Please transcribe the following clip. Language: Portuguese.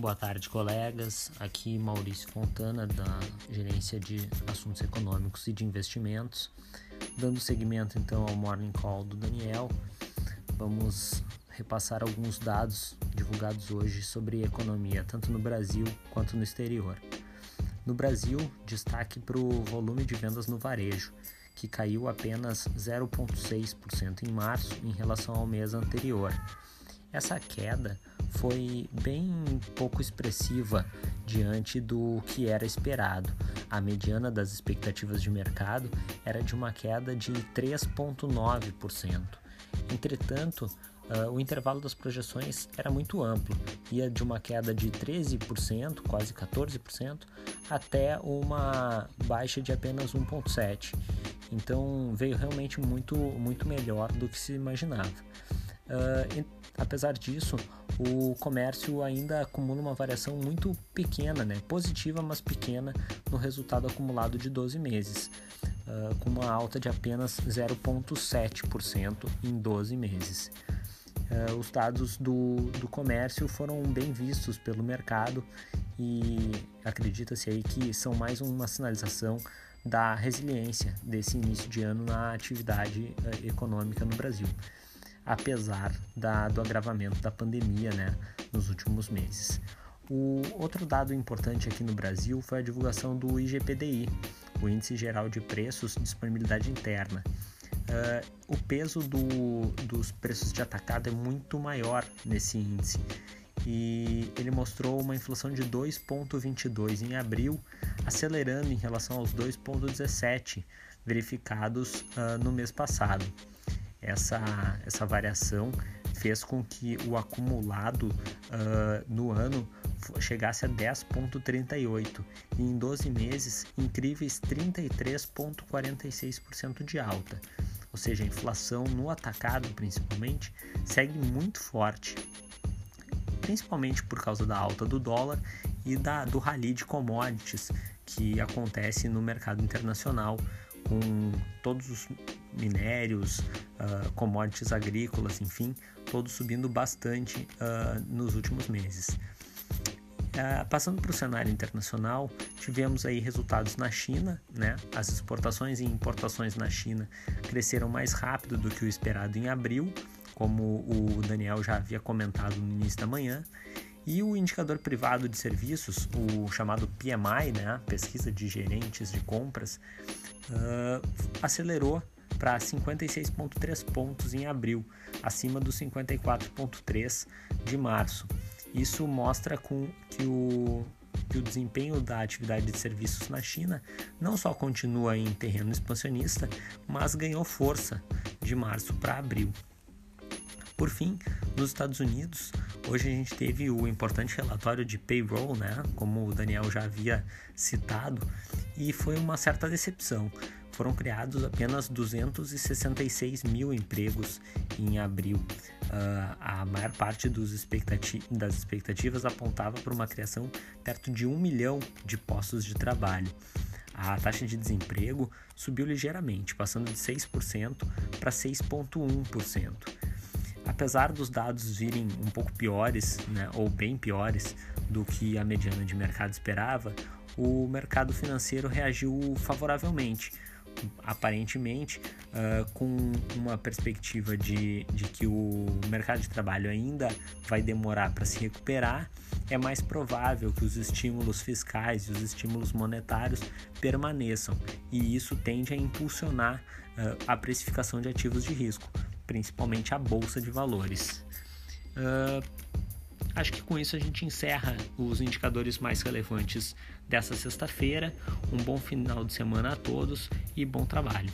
Boa tarde, colegas. Aqui Maurício Fontana, da Gerência de Assuntos Econômicos e de Investimentos. Dando seguimento então ao Morning Call do Daniel, vamos repassar alguns dados divulgados hoje sobre economia, tanto no Brasil quanto no exterior. No Brasil, destaque para o volume de vendas no varejo, que caiu apenas 0,6% em março em relação ao mês anterior. Essa queda foi bem pouco expressiva diante do que era esperado. A mediana das expectativas de mercado era de uma queda de 3,9%. Entretanto, uh, o intervalo das projeções era muito amplo, ia de uma queda de 13%, quase 14%, até uma baixa de apenas 1,7%. Então veio realmente muito, muito melhor do que se imaginava. Uh, apesar disso, o comércio ainda acumula uma variação muito pequena, né? positiva, mas pequena, no resultado acumulado de 12 meses, uh, com uma alta de apenas 0,7% em 12 meses. Uh, os dados do, do comércio foram bem vistos pelo mercado e acredita-se aí que são mais uma sinalização da resiliência desse início de ano na atividade uh, econômica no Brasil apesar da, do agravamento da pandemia né, nos últimos meses. O outro dado importante aqui no Brasil foi a divulgação do IGPDI, o Índice Geral de Preços de Disponibilidade Interna. Uh, o peso do, dos preços de atacado é muito maior nesse índice e ele mostrou uma inflação de 2,22 em abril, acelerando em relação aos 2,17 verificados uh, no mês passado essa, essa variação fez com que o acumulado uh, no ano chegasse a 10,38 e em 12 meses incríveis 33,46% de alta. Ou seja, a inflação no atacado principalmente segue muito forte, principalmente por causa da alta do dólar e da, do rally de commodities que acontece no mercado internacional com todos os minérios, uh, commodities agrícolas, enfim, todos subindo bastante uh, nos últimos meses. Uh, passando para o cenário internacional, tivemos aí resultados na China, né? As exportações e importações na China cresceram mais rápido do que o esperado em abril, como o Daniel já havia comentado no início da manhã. E o indicador privado de serviços, o chamado PMI, né, pesquisa de gerentes de compras, uh, acelerou para 56,3 pontos em abril, acima dos 54,3 de março. Isso mostra com que o, que o desempenho da atividade de serviços na China não só continua em terreno expansionista, mas ganhou força de março para abril. Por fim, nos Estados Unidos, hoje a gente teve o importante relatório de payroll, né, como o Daniel já havia citado, e foi uma certa decepção. Foram criados apenas 266 mil empregos em abril. Uh, a maior parte expectati das expectativas apontava para uma criação perto de um milhão de postos de trabalho. A taxa de desemprego subiu ligeiramente, passando de 6% para 6,1% apesar dos dados virem um pouco piores, né, ou bem piores do que a mediana de mercado esperava, o mercado financeiro reagiu favoravelmente, aparentemente uh, com uma perspectiva de, de que o mercado de trabalho ainda vai demorar para se recuperar, é mais provável que os estímulos fiscais e os estímulos monetários permaneçam, e isso tende a impulsionar uh, a precificação de ativos de risco principalmente a bolsa de valores. Uh, acho que com isso a gente encerra os indicadores mais relevantes dessa sexta-feira. Um bom final de semana a todos e bom trabalho.